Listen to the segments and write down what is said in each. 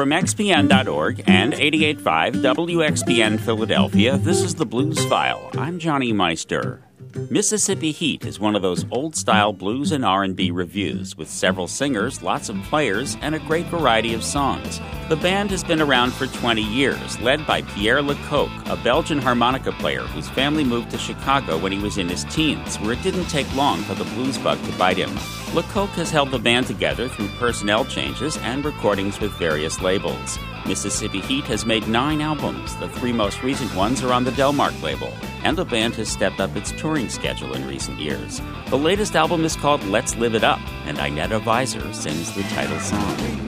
From XPN.org and 885 WXPN Philadelphia, this is the Blues File. I'm Johnny Meister. Mississippi Heat is one of those old-style blues and R&B revues with several singers, lots of players, and a great variety of songs. The band has been around for 20 years, led by Pierre Lacocque, a Belgian harmonica player whose family moved to Chicago when he was in his teens, where it didn't take long for the blues bug to bite him. Lacocque has held the band together through personnel changes and recordings with various labels. Mississippi Heat has made nine albums. The three most recent ones are on the Delmark label, and the band has stepped up its touring schedule in recent years. The latest album is called Let's Live It Up, and Inetta Visor sings the title song.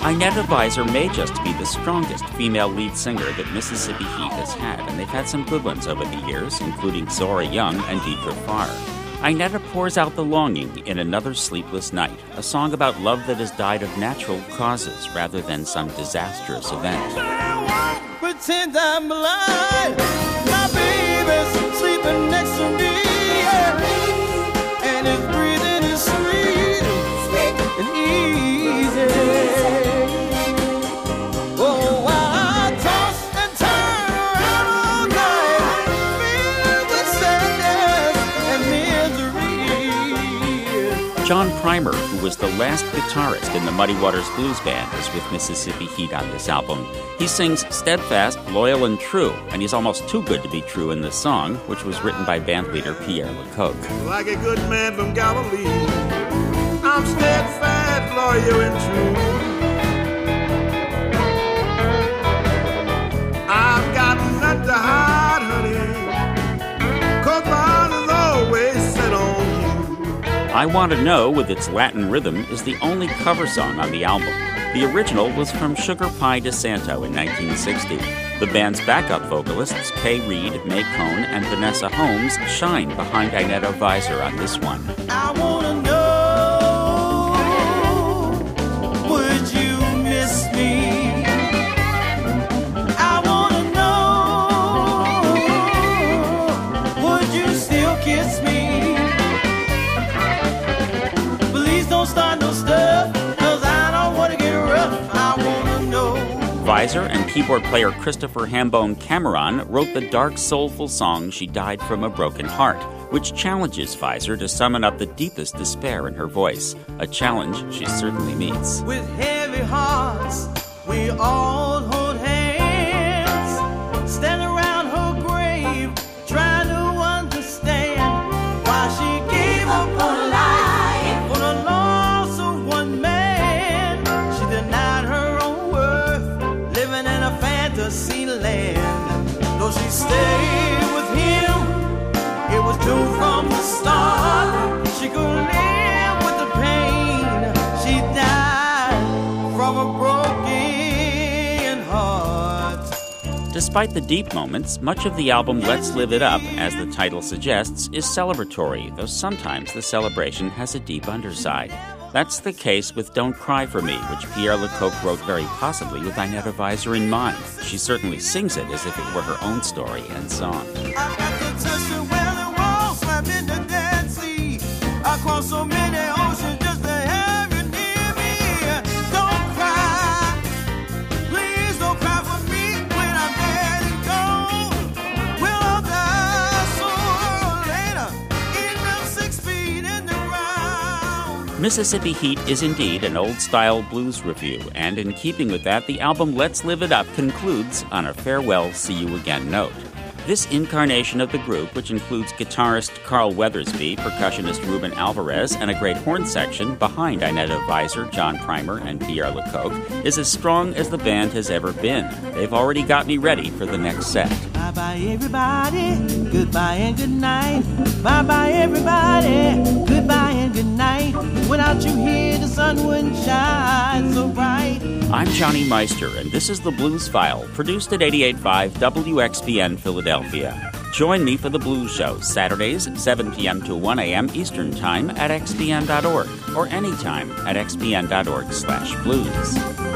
Inetta Visor may just be the strongest female lead singer that Mississippi Heat has had, and they've had some good ones over the years, including Zora Young and Deitra Farr. Inetta pours out the longing in Another Sleepless Night, a song about love that has died of natural causes rather than some disastrous event. Pretend I'm blind. My baby's sleeping next to me. John Primer, who was the last guitarist in the Muddy Waters Blues Band, is with Mississippi Heat on this album. He sings steadfast, loyal, and true, and he's almost too good to be true in this song, which was written by bandleader Pierre Lacocque. like a good man from Galilee. I'm steadfast, loyal, and true. I Want to Know, with its Latin rhythm, is the only cover song on the album. The original was from Sugar Pie DeSanto in 1960. The band's backup vocalists, Kay Reed, May Cohn, and Vanessa Holmes, shine behind Inetta Visor on this one. Visor and keyboard player Christopher Hambone Cameron wrote the dark, soulful song She Died from a Broken Heart, which challenges Visor to summon up the deepest despair in her voice, a challenge she certainly meets. With heavy hearts, we all Despite the deep moments, much of the album Let's Live It Up, as the title suggests, is celebratory, though sometimes the celebration has a deep underside. That's the case with Don't Cry for Me, which Pierre Lacocque wrote very possibly with Inetta Visor in mind. She certainly sings it as if it were her own story and song. Mississippi Heat is indeed an old style blues revue, and in keeping with that, the album Let's Live It Up concludes on a farewell, see you again note. This incarnation of the group, which includes guitarist Carl Weathersby, percussionist Ruben Alvarez, and a great horn section behind Inetta Visor, John Primer, and Pierre Lacocque, is as strong as the band has ever been. They've already got me ready for the next set. Bye bye, everybody. Goodbye and good night. Bye bye, everybody. Goodbye and good night. Without you here, the sun wouldn't shine so bright. I'm Johnny Meister, and this is the Blues File, produced at 88.5 WXPN Philadelphia. Join me for the Blues Show, Saturdays, 7 p.m. to 1 a.m. Eastern Time at xpn.org or anytime at xpn.org slash blues.